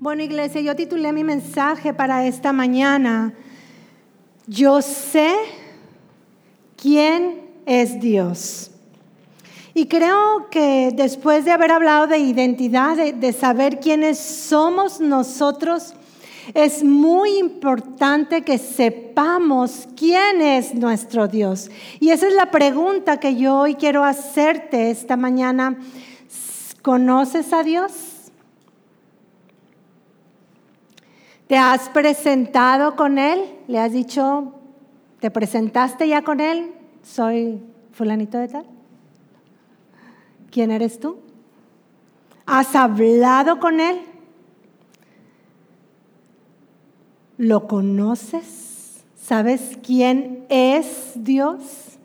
Bueno, iglesia, yo titulé mi mensaje para esta mañana. Yo sé quién es Dios. Y creo que después de haber hablado de identidad, de, saber quiénes somos nosotros, es muy importante que sepamos quién es nuestro Dios. Y esa es la pregunta que yo hoy quiero hacerte esta mañana. ¿Conoces a Dios? ¿Te has presentado con Él? ¿Le has dicho, te presentaste ya con Él? Soy fulanito de tal. ¿Quién eres tú? ¿Has hablado con Él? ¿Lo conoces? ¿Sabes quién es Dios?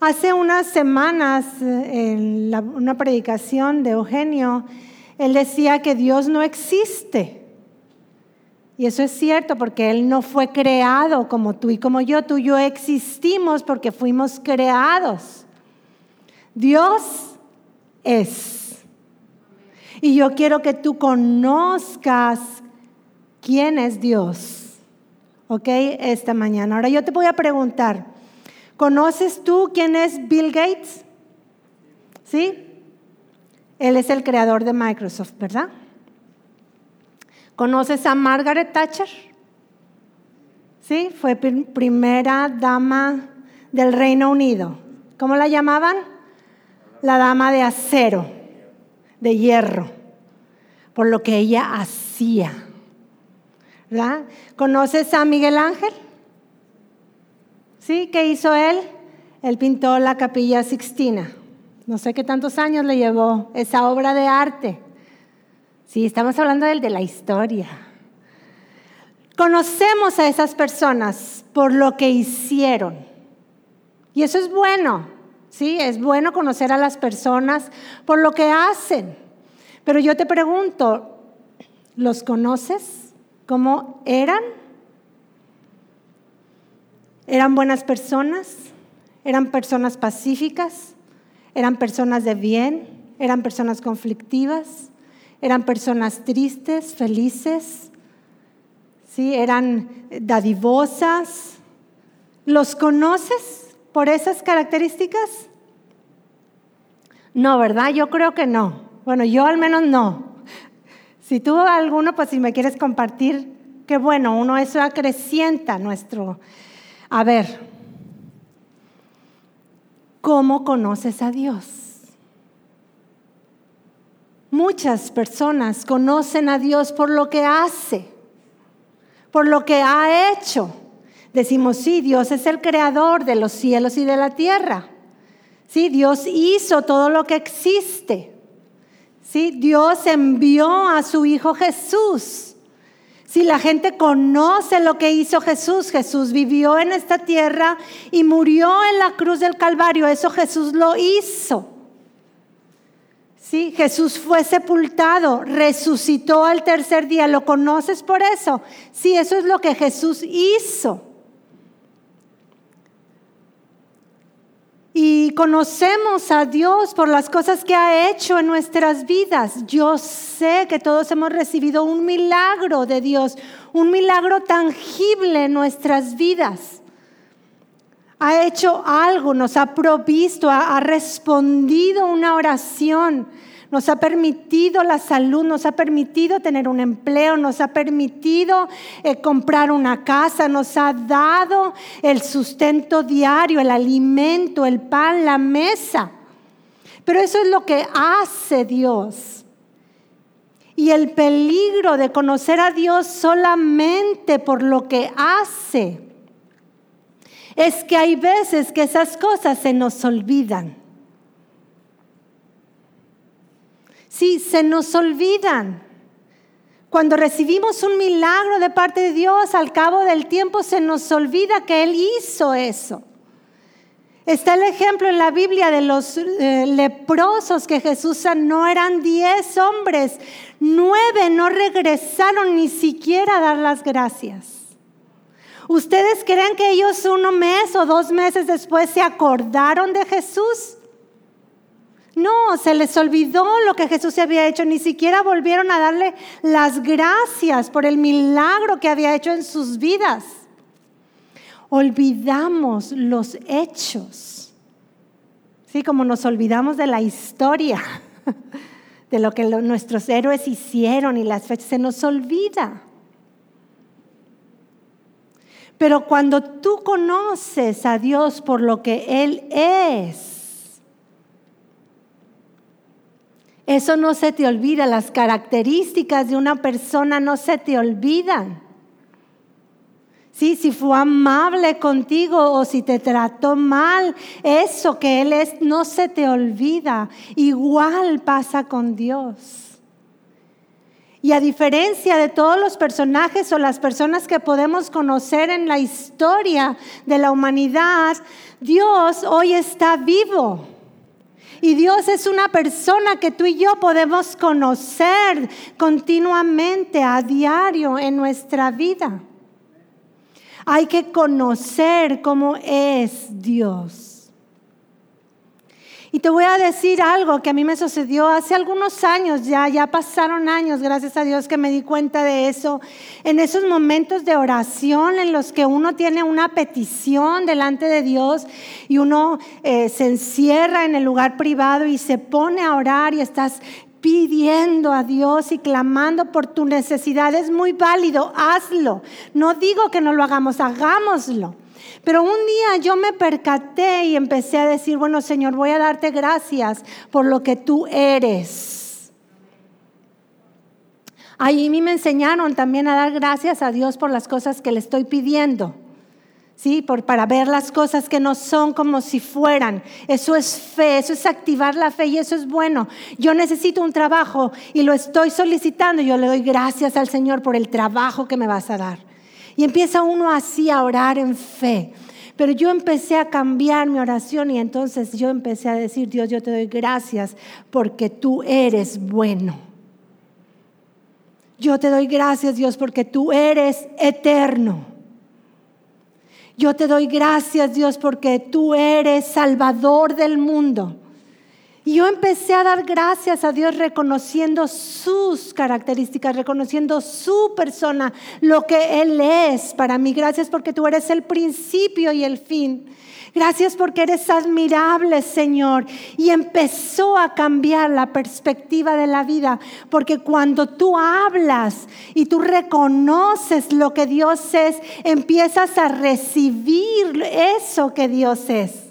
Hace unas semanas, en una predicación de Eugenio, él decía que Dios no existe. Y eso es cierto porque Él no fue creado como tú y como yo. Tú y yo existimos porque fuimos creados. Dios es. Y yo quiero que tú conozcas quién es Dios. ¿Ok? Esta mañana. Ahora yo te voy a preguntar, ¿conoces tú quién es Bill Gates? ¿Sí? Él es el creador de Microsoft, ¿verdad? ¿Conoces a Margaret Thatcher? Sí, fue primera dama del Reino Unido. ¿Cómo la llamaban? La dama de acero, de hierro, por lo que ella hacía. ¿verdad? ¿Conoces a Miguel Ángel? ¿Sí? ¿Qué hizo él? Él pintó la capilla Sixtina. No sé qué tantos años le llevó esa obra de arte. Sí, estamos hablando del de la historia. Conocemos a esas personas por lo que hicieron. Y eso es bueno, ¿sí? Es bueno conocer a las personas por lo que hacen. Pero yo te pregunto, ¿los conoces? ¿Cómo eran? ¿Eran buenas personas? ¿Eran personas pacíficas? ¿Eran personas de bien? ¿Eran personas conflictivas? Eran personas tristes, felices, ¿sí? eran dadivosas. ¿Los conoces por esas características? No, ¿verdad? Yo creo que no. Bueno, yo al menos no. Si tú alguno, pues si me quieres compartir, qué bueno, uno eso acrecienta nuestro... A ver, ¿cómo conoces a Dios? Muchas personas conocen a Dios por lo que hace, por lo que ha hecho. Decimos, sí, Dios es el creador de los cielos y de la tierra. Sí, Dios hizo todo lo que existe. Sí, Dios envió a su Hijo Jesús. Si la gente conoce lo que hizo Jesús, Jesús vivió en esta tierra y murió en la cruz del Calvario, eso Jesús lo hizo. Sí, Jesús fue sepultado, resucitó al tercer día. ¿Lo conoces por eso? Sí, eso es lo que Jesús hizo. Y conocemos a Dios por las cosas que ha hecho en nuestras vidas. Yo sé que todos hemos recibido un milagro de Dios, un milagro tangible en nuestras vidas. Ha hecho algo, nos ha provisto, ha, respondido una oración nos ha permitido la salud, nos ha permitido tener un empleo, nos ha permitido eh, comprar una casa, nos ha dado el sustento diario, el alimento, el pan, la mesa. Pero eso es lo que hace Dios. Y el peligro de conocer a Dios solamente por lo que hace es que hay veces que esas cosas se nos olvidan. Sí, se nos olvidan. Cuando recibimos un milagro de parte de Dios, al cabo del tiempo se nos olvida que Él hizo eso. Está el ejemplo en la Biblia de los eh, leprosos que Jesús sanó, eran diez hombres, nueve no regresaron ni siquiera a dar las gracias. ¿Ustedes creen que ellos un mes o dos meses después se acordaron de Jesús? No, se les olvidó lo que Jesús había hecho, ni siquiera volvieron a darle las gracias por el milagro que había hecho en sus vidas. Olvidamos los hechos, ¿sí? Como nos olvidamos de la historia, de lo que nuestros héroes hicieron y las fechas, se nos olvida. Pero cuando tú conoces a Dios por lo que Él es, eso no se te olvida, las características de una persona no se te olvidan. Sí, si fue amable contigo o si te trató mal, eso que Él es no se te olvida. Igual pasa con Dios. Y a diferencia de todos los personajes o las personas que podemos conocer en la historia de la humanidad, Dios hoy está vivo. Y Dios es una persona que tú y yo podemos conocer continuamente, a diario en nuestra vida. Hay que conocer cómo es Dios. Y te voy a decir algo que a mí me sucedió hace algunos años ya, ya pasaron años, gracias a Dios que me di cuenta de eso, en esos momentos de oración en los que uno tiene una petición delante de Dios y uno eh, se encierra en el lugar privado y se pone a orar y estás pidiendo a Dios y clamando por tu necesidad. Es muy válido, hazlo. No digo que no lo hagamos, hagámoslo. Pero un día yo me percaté y empecé a decir, bueno Señor, voy a darte gracias por lo que tú eres. Ahí me enseñaron también a dar gracias a Dios por las cosas que le estoy pidiendo. ¿sí? Por, para ver las cosas que no son como si fueran. Eso es fe, eso es activar la fe y eso es bueno. Yo necesito un trabajo y lo estoy solicitando. Yo le doy gracias al Señor por el trabajo que me vas a dar. Y empieza uno así a orar en fe. Pero yo empecé a cambiar mi oración y entonces yo empecé a decir, Dios, yo te doy gracias porque tú eres bueno. Yo te doy gracias, Dios, porque tú eres eterno. Yo te doy gracias, Dios, porque tú eres salvador del mundo. Y yo empecé a dar gracias a Dios reconociendo sus características, reconociendo su persona, lo que Él es para mí. Gracias porque tú eres el principio y el fin. Gracias porque eres admirable, Señor. Y empezó a cambiar la perspectiva de la vida, porque cuando tú hablas y tú reconoces lo que Dios es, empiezas a recibir eso que Dios es.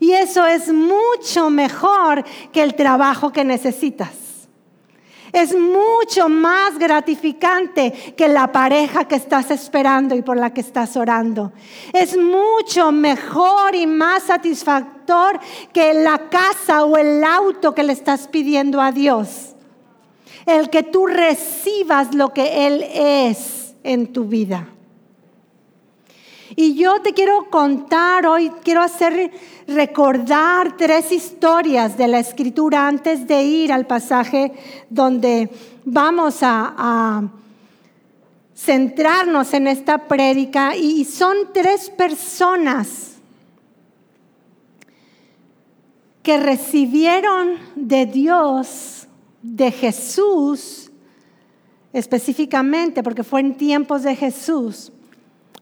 Y eso es mucho mejor que el trabajo que necesitas. Es mucho más gratificante que la pareja que estás esperando y por la que estás orando. Es mucho mejor y más satisfactor que la casa o el auto que le estás pidiendo a Dios. El que tú recibas lo que Él es en tu vida. Y yo te quiero contar hoy, quiero hacer recordar tres historias de la escritura antes de ir al pasaje donde vamos a, centrarnos en esta prédica. Y son tres personas que recibieron de Dios, de Jesús, específicamente, porque fue en tiempos de Jesús,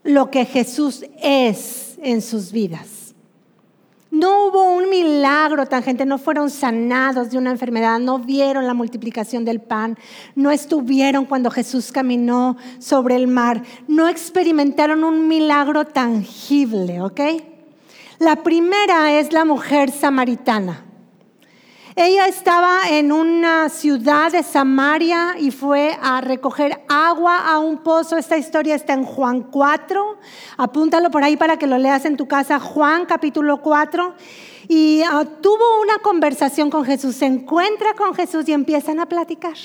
lo que Jesús es en sus vidas. No hubo un milagro tan gente, no fueron sanados de una enfermedad, no vieron la multiplicación del pan, no estuvieron cuando Jesús caminó sobre el mar, no experimentaron un milagro tangible, ¿ok? La primera es la mujer samaritana. Ella estaba en una ciudad de Samaria y fue a recoger agua a un pozo. Esta historia está en Juan 4. Apúntalo por ahí para que lo leas en tu casa. Juan capítulo 4. Y ah, tuvo una conversación con Jesús. Se encuentra con Jesús y empiezan a platicar.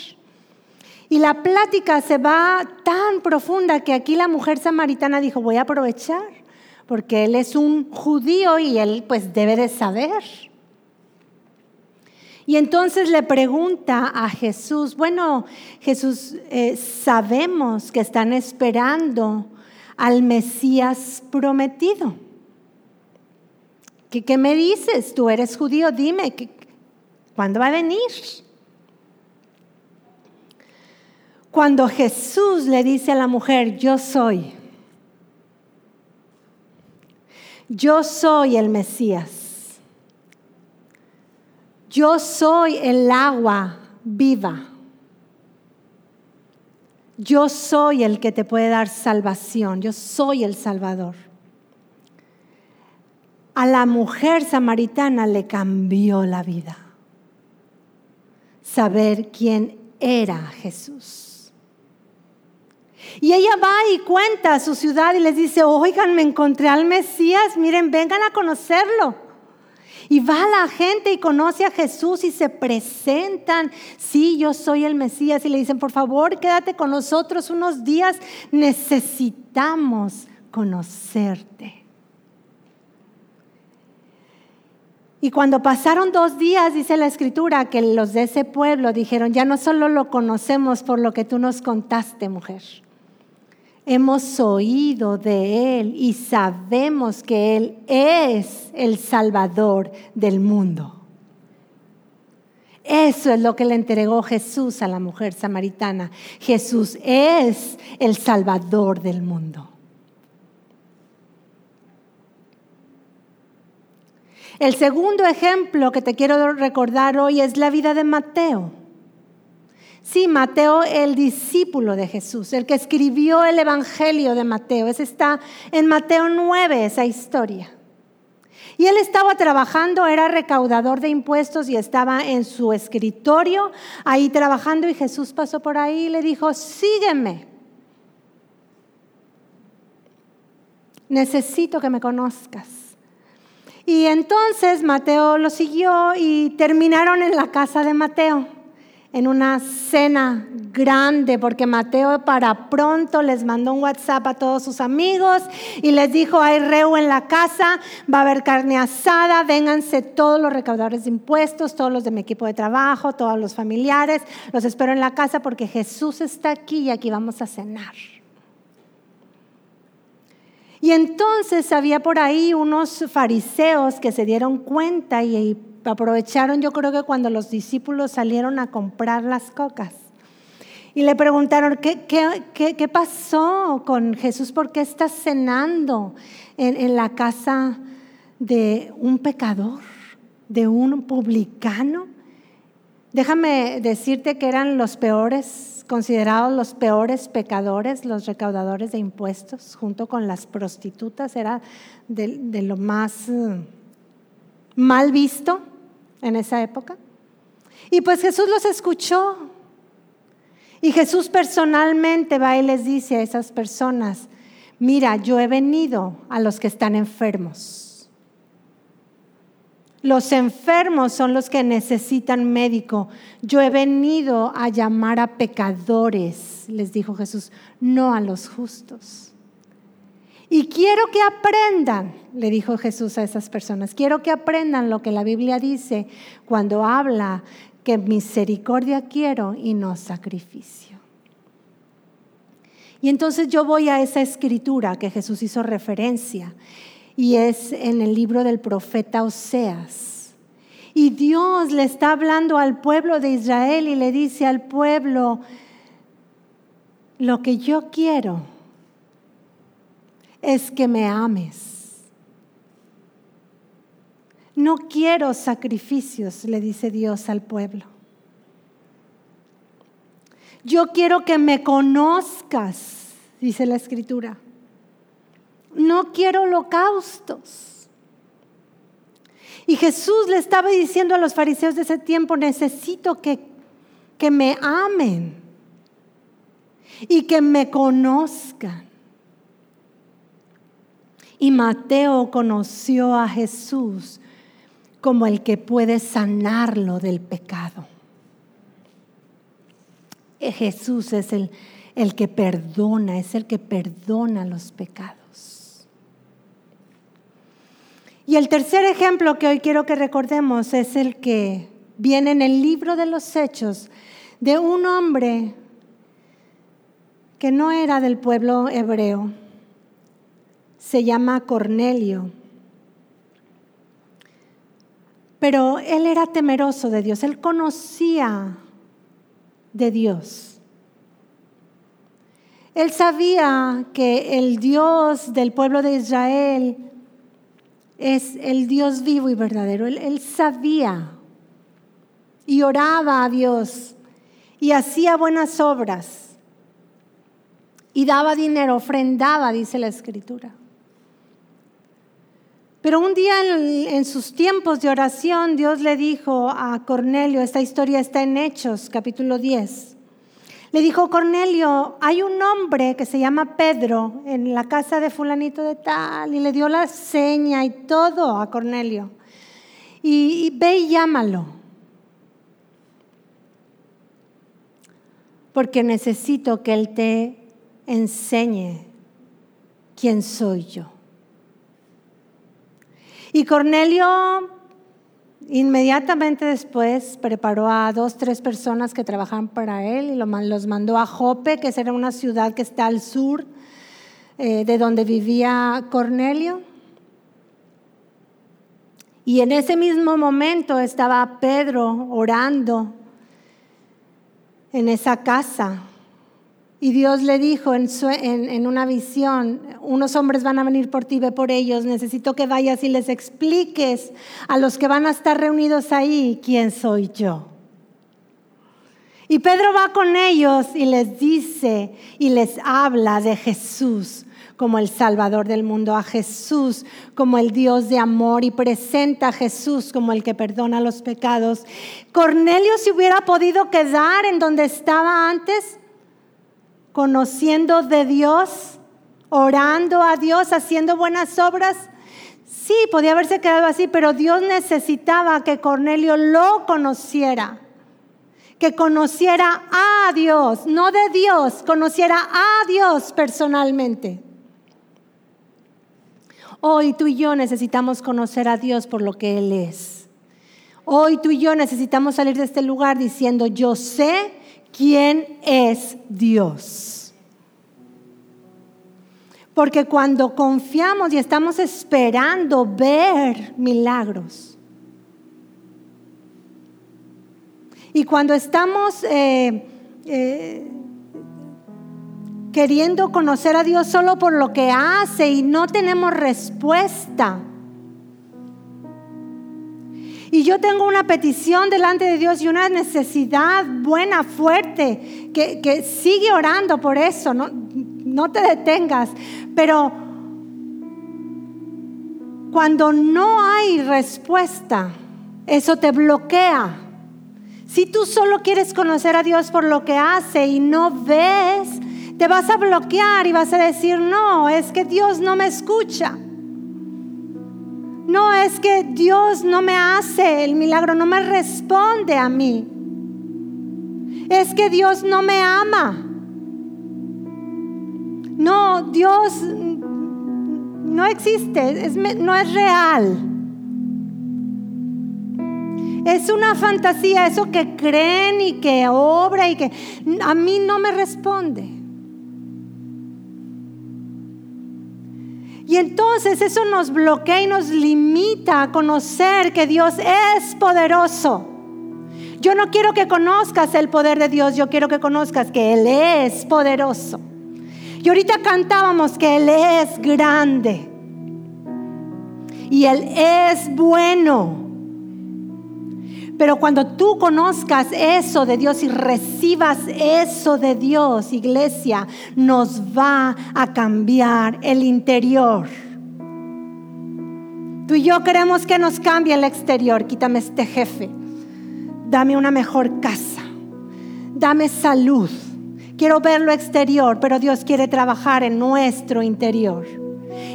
Y la plática se va tan profunda que aquí la mujer samaritana dijo, voy a aprovechar, porque él es un judío y él pues debe de saber. Y entonces le pregunta a Jesús, bueno, Jesús, eh, sabemos que están esperando al Mesías prometido. ¿Qué, ¿Qué, me dices? Tú eres judío, dime, ¿Cuándo va a venir? Cuando Jesús le dice a la mujer, yo soy, yo soy el Mesías, yo soy el agua viva, yo soy el que te puede dar salvación, yo soy el Salvador. A la mujer samaritana le cambió la vida saber quién era Jesús. Y ella va y cuenta a su ciudad y les dice, oigan, me encontré al Mesías, miren, vengan a conocerlo. Y va la gente y conoce a Jesús y se presentan, sí, yo soy el Mesías. Y le dicen, por favor, quédate con nosotros unos días, necesitamos conocerte. Y cuando pasaron dos días, dice la escritura, que los de ese pueblo dijeron, ya no solo lo conocemos por lo que tú nos contaste, mujer, hemos oído de Él y sabemos que Él es el Salvador del mundo. Eso es lo que le entregó Jesús a la mujer samaritana. Jesús es el Salvador del mundo. El segundo ejemplo que te quiero recordar hoy es la vida de Mateo. Sí, Mateo, el discípulo de Jesús, el que escribió el Evangelio de Mateo. Ese está en Mateo 9, esa historia. Y él estaba trabajando, era recaudador de impuestos y estaba en su escritorio ahí trabajando y Jesús pasó por ahí y le dijo, sígueme. Necesito que me conozcas. Y entonces Mateo lo siguió y terminaron en la casa de Mateo, en una cena grande, porque Mateo para pronto les mandó un WhatsApp a todos sus amigos y les dijo, hay reu en la casa, va a haber carne asada, vénganse todos los recaudadores de impuestos, todos los de mi equipo de trabajo, todos los familiares, los espero en la casa porque Jesús está aquí y aquí vamos a cenar. Y entonces había por ahí unos fariseos que se dieron cuenta y aprovecharon, yo creo que cuando los discípulos salieron a comprar las cocas. Y le preguntaron, ¿qué, qué, pasó con Jesús? ¿Por qué está cenando en, en la casa de un pecador, de un publicano? Déjame decirte que eran los peores considerados los peores pecadores, los recaudadores de impuestos, junto con las prostitutas, era de, lo más eh, mal visto en esa época. Y pues Jesús los escuchó. Y Jesús personalmente va y les dice a esas personas, mira, yo he venido a los que están enfermos los enfermos son los que necesitan médico. Yo he venido a llamar a pecadores, les dijo Jesús, no a los justos. Y quiero que aprendan, le dijo Jesús a esas personas, quiero que aprendan lo que la Biblia dice cuando habla que misericordia quiero y no sacrificio. Y entonces yo voy a esa escritura que Jesús hizo referencia y es en el libro del profeta Oseas. Y Dios le está hablando al pueblo de Israel y le dice al pueblo, lo que yo quiero es que me ames. No quiero sacrificios, le dice Dios al pueblo. Yo quiero que me conozcas, dice la escritura no quiero holocaustos. Y Jesús le estaba diciendo a los fariseos de ese tiempo, necesito que, que me amen y que me conozcan. Y Mateo conoció a Jesús como el que puede sanarlo del pecado. Jesús es el, el que perdona, es el que perdona los pecados. Y el tercer ejemplo que hoy quiero que recordemos es el que viene en el libro de los hechos de un hombre que no era del pueblo hebreo. Se llama Cornelio. Pero él era temeroso de Dios, él conocía de Dios. Él sabía que el Dios del pueblo de Israel es el Dios vivo y verdadero. Él, sabía y oraba a Dios y hacía buenas obras y daba dinero, ofrendaba, dice la escritura. Pero un día en, sus tiempos de oración, Dios le dijo a Cornelio, esta historia está en Hechos, capítulo 10. Le dijo, Cornelio, hay un hombre que se llama Pedro en la casa de fulanito de tal, y le dio la seña y todo a Cornelio. Y, y ve y llámalo. Porque necesito que él te enseñe quién soy yo. Y Cornelio inmediatamente después preparó a dos, tres personas que trabajaban para él y los mandó a Jope, que era una ciudad que está al sur eh, de donde vivía Cornelio. Y en ese mismo momento estaba Pedro orando en esa casa y Dios le dijo en, una visión, unos hombres van a venir por ti, ve por ellos, necesito que vayas y les expliques a los que van a estar reunidos ahí quién soy yo. Y Pedro va con ellos y les dice y les habla de Jesús como el Salvador del mundo, a Jesús como el Dios de amor y presenta a Jesús como el que perdona los pecados. Cornelio se hubiera podido quedar en donde estaba antes, conociendo de Dios, orando a Dios, haciendo buenas obras. Sí, podía haberse quedado así, pero Dios necesitaba que Cornelio lo conociera, que conociera a Dios, no de Dios, conociera a Dios personalmente. Hoy tú y yo necesitamos conocer a Dios por lo que Él es. Hoy tú y yo necesitamos salir de este lugar diciendo, yo sé quién es Dios. Porque cuando confiamos y estamos esperando ver milagros, y cuando estamos eh, eh, queriendo conocer a Dios solo por lo que hace y no tenemos respuesta, y yo tengo una petición delante de Dios y una necesidad buena, fuerte, que, sigue orando por eso, no, no te detengas. Pero cuando no hay respuesta, eso te bloquea. Si tú solo quieres conocer a Dios por lo que hace y no ves, te vas a bloquear y vas a decir, no, es que Dios no me escucha. No es que Dios no me hace el milagro, no me responde a mí. Es que Dios no me ama. No, Dios no existe, no es real. Es una fantasía, eso que creen y que obra y que a mí no me responde. Y entonces eso nos bloquea y nos limita a conocer que Dios es poderoso. Yo no quiero que conozcas el poder de Dios, yo quiero que conozcas que Él es poderoso. Y ahorita cantábamos que Él es grande. Y Él es bueno. Pero cuando tú conozcas eso de Dios y recibas eso de Dios, iglesia, nos va a cambiar el interior. Tú y yo queremos que nos cambie el exterior. Quítame este jefe. Dame una mejor casa. Dame salud. Quiero ver lo exterior, pero Dios quiere trabajar en nuestro interior.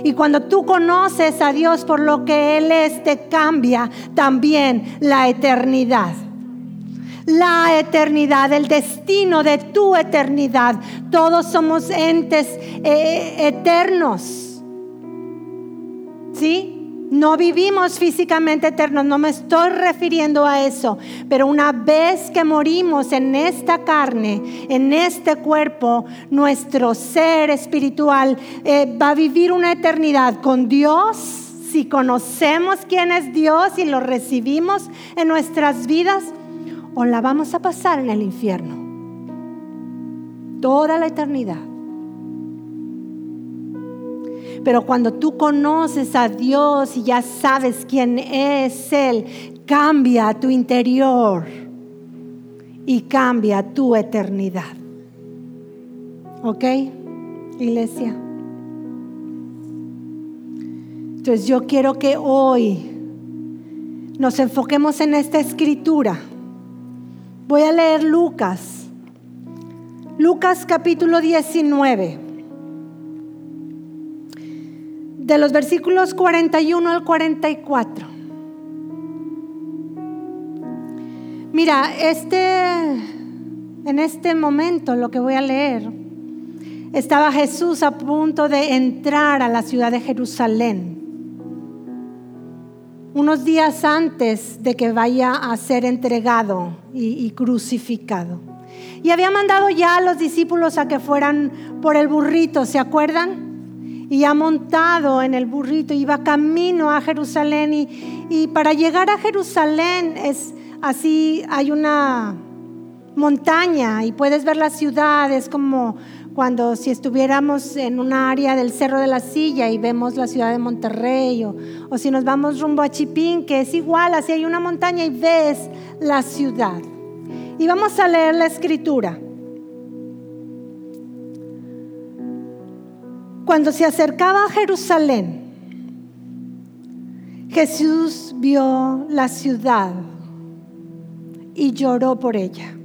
Y cuando tú conoces a Dios por lo que Él es, te cambia también la eternidad. La eternidad, el destino de tu eternidad. Todos somos entes eh, eternos. ¿Sí? No vivimos físicamente eternos, no me estoy refiriendo a eso, pero una vez que morimos en esta carne, en este cuerpo, nuestro ser espiritual eh, va a vivir una eternidad con Dios si conocemos quién es Dios y lo recibimos en nuestras vidas, o la vamos a pasar en el infierno. Toda la eternidad. Pero cuando tú conoces a Dios y ya sabes quién es Él, cambia tu interior y cambia tu eternidad. ¿Ok, iglesia? Entonces yo quiero que hoy nos enfoquemos en esta escritura. Voy a leer Lucas. Lucas capítulo 19. De los versículos 41 al 44. Mira, este en este momento lo que voy a leer estaba Jesús a punto de entrar a la ciudad de Jerusalén unos días antes de que vaya a ser entregado y, crucificado. Y había mandado ya a los discípulos a que fueran por el burrito, ¿se acuerdan? Y ha montado en el burrito, iba camino a Jerusalén y, y para llegar a Jerusalén es así, hay una montaña y puedes ver la ciudad, es como cuando si estuviéramos en una área del Cerro de la Silla y vemos la ciudad de Monterrey, o, si nos vamos rumbo a Chipín, que es igual, así hay una montaña y ves la ciudad. Y vamos a leer la escritura. Cuando se acercaba a Jerusalén, Jesús vio la ciudad y lloró por ella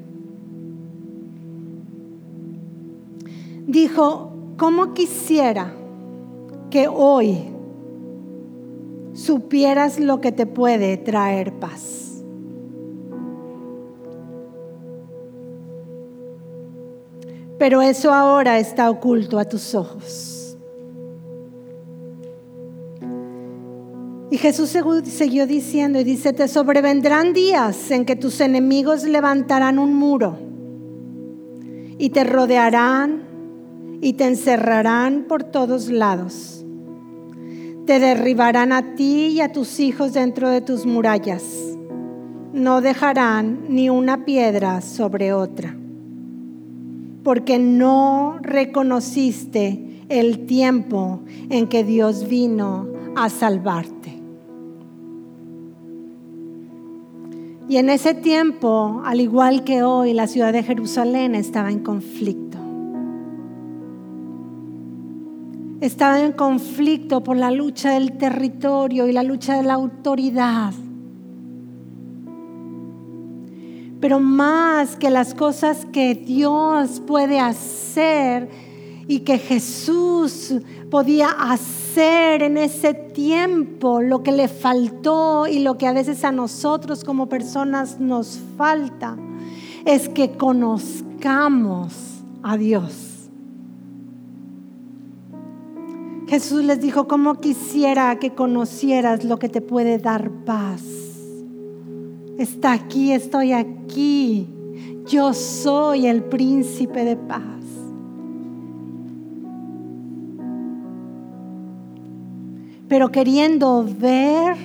dijo, ¿cómo quisiera que hoy supieras lo que te puede traer paz? Pero eso ahora está oculto a tus ojos. Jesús siguió diciendo y dice, te sobrevendrán días en que tus enemigos levantarán un muro y te rodearán y te encerrarán por todos lados. Te derribarán a ti y a tus hijos dentro de tus murallas. No dejarán ni una piedra sobre otra, porque no reconociste el tiempo en que Dios vino a salvarte. Y en ese tiempo, al igual que hoy, la ciudad de Jerusalén estaba en conflicto. estaba en conflicto por la lucha del territorio y la lucha de la autoridad. Pero más que las cosas que Dios puede hacer y que Jesús podía hacer en ese tiempo, lo que le faltó y lo que a veces a nosotros como personas nos falta, es que conozcamos a Dios. Jesús les dijo, como quisiera que conocieras lo que te puede dar paz. Está aquí, estoy aquí. Yo soy el príncipe de paz. Pero queriendo ver,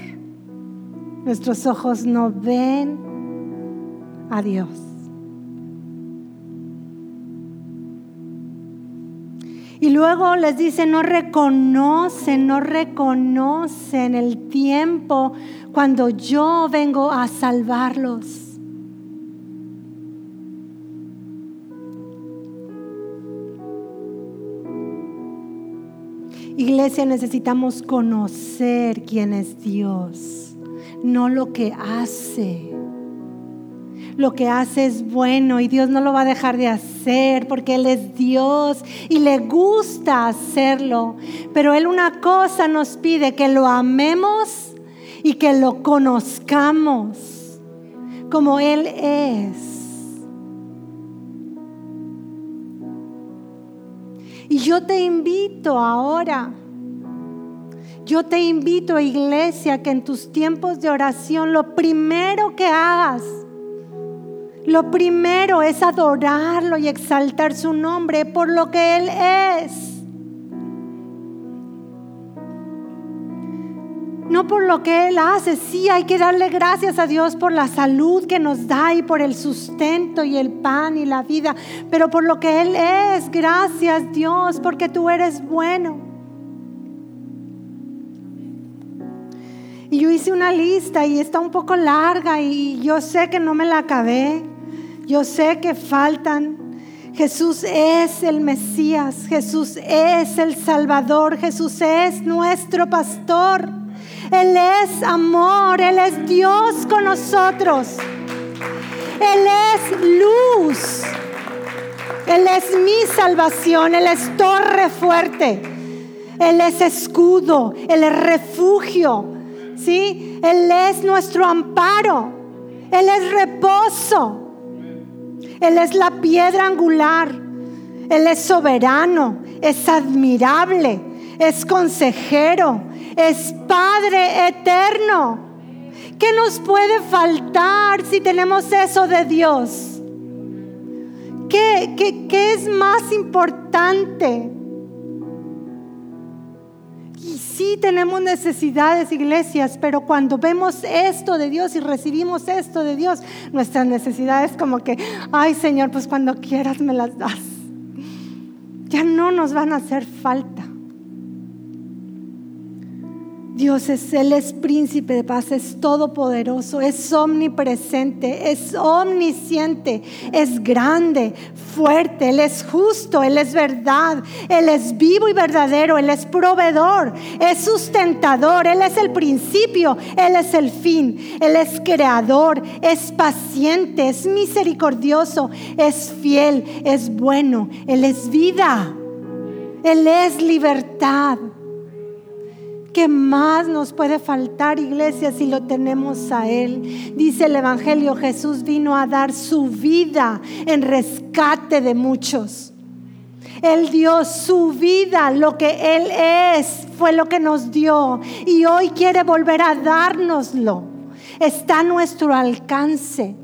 nuestros ojos no ven a Dios. Y luego les dice, no reconocen, no reconocen el tiempo cuando yo vengo a salvarlos. Iglesia, necesitamos conocer quién es Dios, no lo que hace lo que hace es bueno y Dios no lo va a dejar de hacer porque Él es Dios y le gusta hacerlo. Pero Él una cosa nos pide, que lo amemos y que lo conozcamos como Él es. Yo te invito ahora, yo te invito, iglesia, que en tus tiempos de oración lo primero que hagas lo primero es adorarlo y exaltar su nombre por lo que Él es. No por lo que Él hace. Sí, hay que darle gracias a Dios por la salud que nos da y por el sustento y el pan y la vida, pero por lo que Él es. Gracias Dios, porque tú eres bueno. Y yo hice una lista y está un poco larga y yo sé que no me la acabé. Yo sé que faltan. Jesús es el Mesías, Jesús es el Salvador, Jesús es nuestro pastor. Él es amor, Él es Dios con nosotros. Él es luz. Él es mi salvación, Él es torre fuerte. Él es escudo, Él es refugio. ¿Sí? Él es nuestro amparo. Él es reposo. Él es la piedra angular. Él es soberano, es admirable, es consejero, es Padre eterno. ¿Qué nos puede faltar si tenemos eso de Dios? ¿Qué, qué, qué es más importante? Y sí tenemos necesidades, iglesias, pero cuando vemos esto de Dios y recibimos esto de Dios, nuestras necesidades como que, ay Señor, pues cuando quieras me las das. Ya no nos van a hacer falta. Dios es, Él es príncipe de paz, es todopoderoso, es omnipresente, es omnisciente, es grande, fuerte, Él es justo, Él es verdad, Él es vivo y verdadero, Él es proveedor, es sustentador, Él es el principio, Él es el fin, Él es creador, es paciente, es misericordioso, es fiel, es bueno, Él es vida, Él es libertad. ¿Qué más nos puede faltar, iglesia, si lo tenemos a Él? Dice el Evangelio, Jesús vino a dar su vida en rescate de muchos. Él dio su vida, lo que Él es, fue lo que nos dio. Y hoy quiere volver a dárnoslo. Está a nuestro alcance.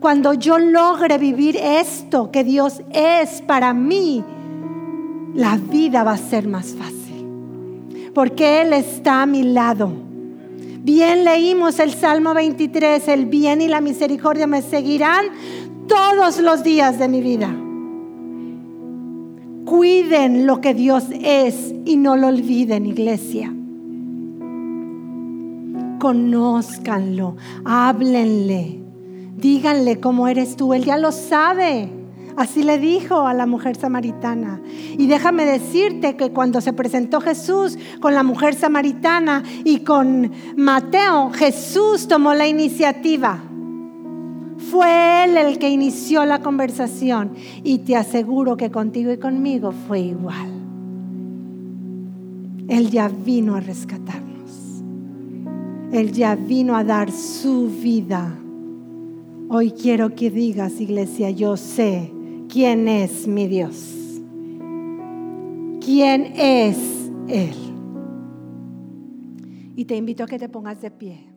Cuando yo logre vivir esto que Dios es para mí, la vida va a ser más fácil porque Él está a mi lado. Bien leímos el Salmo 23, el bien y la misericordia me seguirán todos los días de mi vida. Cuiden lo que Dios es y no lo olviden, iglesia. Conózcanlo, háblenle, díganle cómo eres tú, Él ya lo sabe. Así le dijo a la mujer samaritana. Y déjame decirte que cuando se presentó Jesús con la mujer samaritana y con Mateo, Jesús tomó la iniciativa. Fue él el que inició la conversación y te aseguro que contigo y conmigo fue igual. Él ya vino a rescatarnos. Él ya vino a dar su vida. Hoy quiero que digas, iglesia, yo sé quién es mi Dios. ¿Quién es Él? Y te invito a que te pongas de pie.